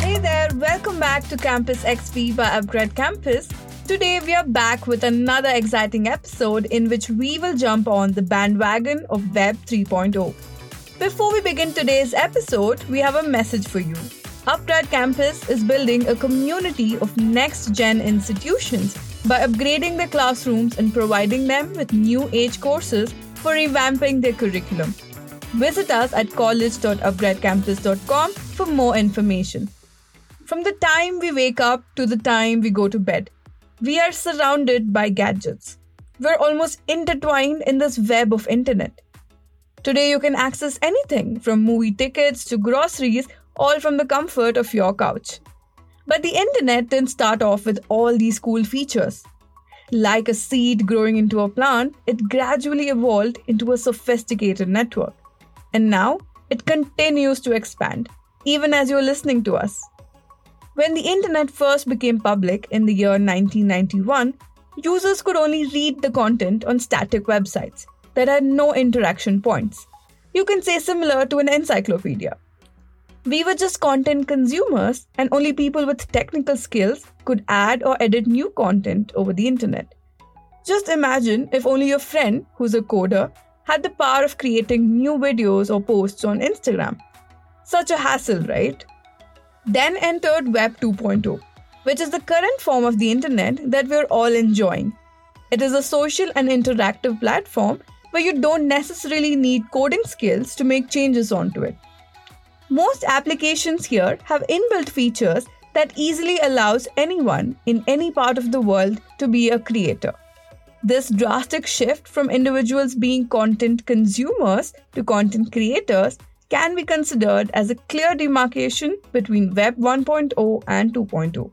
Hey there, welcome back to Campus XP by Upgrad Campus. Today we are back with another exciting episode in which we will jump on the bandwagon of Web 3.0. Before we begin today's episode, we have a message for you. Upgrad Campus is building a community of next gen institutions by upgrading their classrooms and providing them with new age courses for revamping their curriculum. Visit us at college.upgradcampus.com for more information. From the time we wake up to the time we go to bed, we are surrounded by gadgets. We're almost intertwined in this web of internet. Today you can access anything from movie tickets to groceries all from the comfort of your couch. But the internet didn't start off with all these cool features. Like a seed growing into a plant, it gradually evolved into a sophisticated network. And now it continues to expand, even as you're listening to us. When the internet first became public in the year 1991, users could only read the content on static websites that had no interaction points. You can say similar to an encyclopedia. We were just content consumers, and only people with technical skills could add or edit new content over the internet. Just imagine if only your friend, who's a coder, had the power of creating new videos or posts on Instagram. Such a hassle, right? Then entered Web 2.0, which is the current form of the internet that we're all enjoying. It is a social and interactive platform where you don't necessarily need coding skills to make changes onto it. Most applications here have inbuilt features that easily allows anyone in any part of the world to be a creator. This drastic shift from individuals being content consumers to content creators can be considered as a clear demarcation between Web 1.0 and 2.0.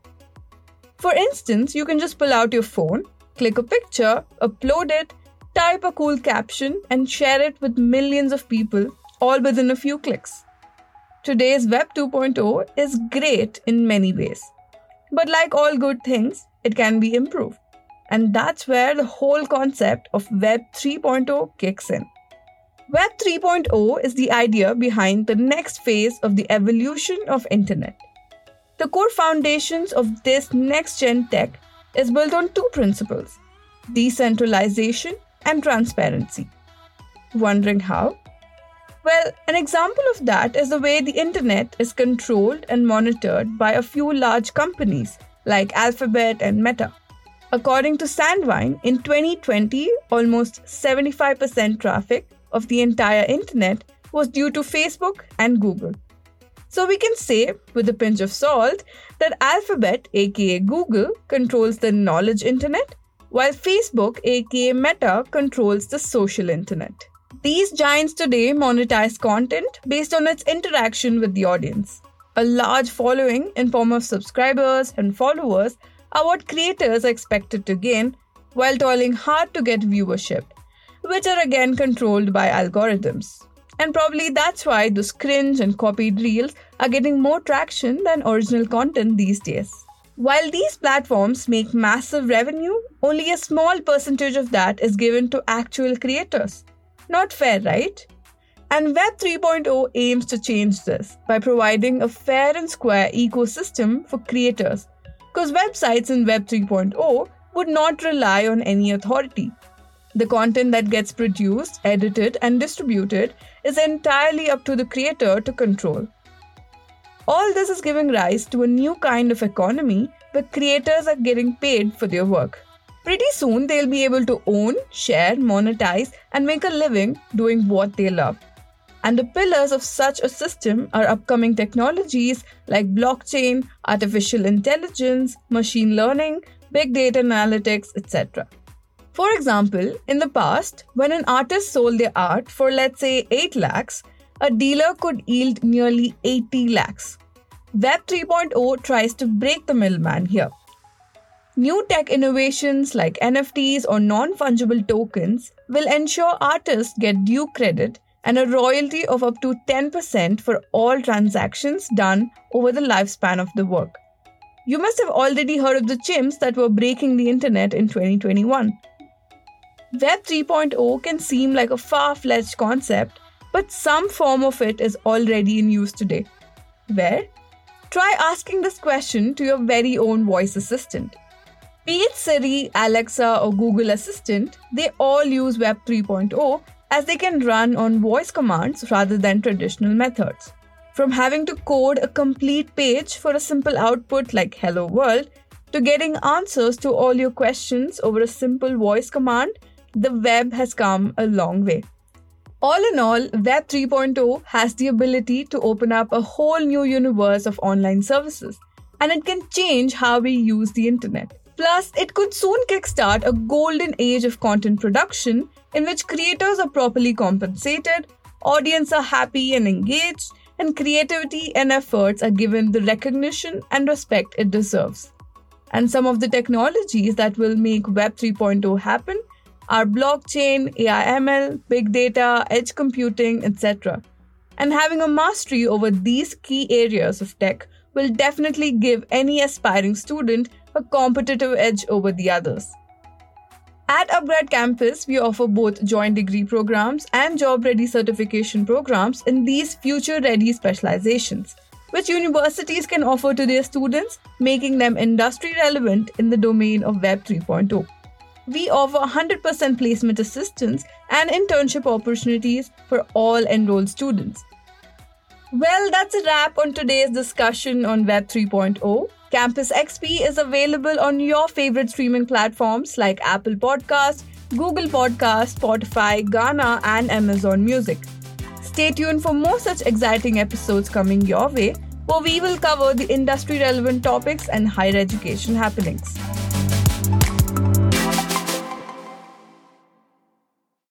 For instance, you can just pull out your phone, click a picture, upload it, type a cool caption, and share it with millions of people all within a few clicks. Today's Web 2.0 is great in many ways. But like all good things, it can be improved. And that's where the whole concept of Web 3.0 kicks in. Web 3.0 is the idea behind the next phase of the evolution of internet. The core foundations of this next gen tech is built on two principles: decentralization and transparency. Wondering how? Well, an example of that is the way the internet is controlled and monitored by a few large companies like Alphabet and Meta. According to Sandvine, in 2020, almost 75% traffic of the entire internet was due to Facebook and Google. So we can say, with a pinch of salt, that Alphabet, aka Google, controls the knowledge internet, while Facebook, aka Meta, controls the social internet. These giants today monetize content based on its interaction with the audience. A large following in form of subscribers and followers are what creators are expected to gain while toiling hard to get viewership, which are again controlled by algorithms. And probably that's why those cringe and copied reels are getting more traction than original content these days. While these platforms make massive revenue, only a small percentage of that is given to actual creators. Not fair, right? And Web 3.0 aims to change this by providing a fair and square ecosystem for creators. Because websites in Web 3.0 would not rely on any authority. The content that gets produced, edited, and distributed is entirely up to the creator to control. All this is giving rise to a new kind of economy where creators are getting paid for their work. Pretty soon, they'll be able to own, share, monetize, and make a living doing what they love. And the pillars of such a system are upcoming technologies like blockchain, artificial intelligence, machine learning, big data analytics, etc. For example, in the past, when an artist sold their art for let's say 8 lakhs, a dealer could yield nearly 80 lakhs. Web 3.0 tries to break the middleman here. New tech innovations like NFTs or non fungible tokens will ensure artists get due credit and a royalty of up to 10% for all transactions done over the lifespan of the work. You must have already heard of the chimps that were breaking the internet in 2021. Web 3.0 can seem like a far fetched concept, but some form of it is already in use today. Where? Try asking this question to your very own voice assistant. Be it Siri, Alexa, or Google Assistant, they all use Web 3.0 as they can run on voice commands rather than traditional methods. From having to code a complete page for a simple output like Hello World to getting answers to all your questions over a simple voice command, the web has come a long way. All in all, Web 3.0 has the ability to open up a whole new universe of online services, and it can change how we use the internet. Plus, it could soon kickstart a golden age of content production in which creators are properly compensated, audience are happy and engaged, and creativity and efforts are given the recognition and respect it deserves. And some of the technologies that will make Web 3.0 happen are blockchain, AIML, big data, edge computing, etc. And having a mastery over these key areas of tech will definitely give any aspiring student a competitive edge over the others. At Upgrad Campus, we offer both joint degree programs and job ready certification programs in these future ready specializations, which universities can offer to their students, making them industry relevant in the domain of Web 3.0 we offer 100% placement assistance and internship opportunities for all enrolled students. Well, that's a wrap on today's discussion on Web 3.0. Campus XP is available on your favorite streaming platforms like Apple Podcast, Google Podcast, Spotify, Gaana, and Amazon Music. Stay tuned for more such exciting episodes coming your way, where we will cover the industry relevant topics and higher education happenings.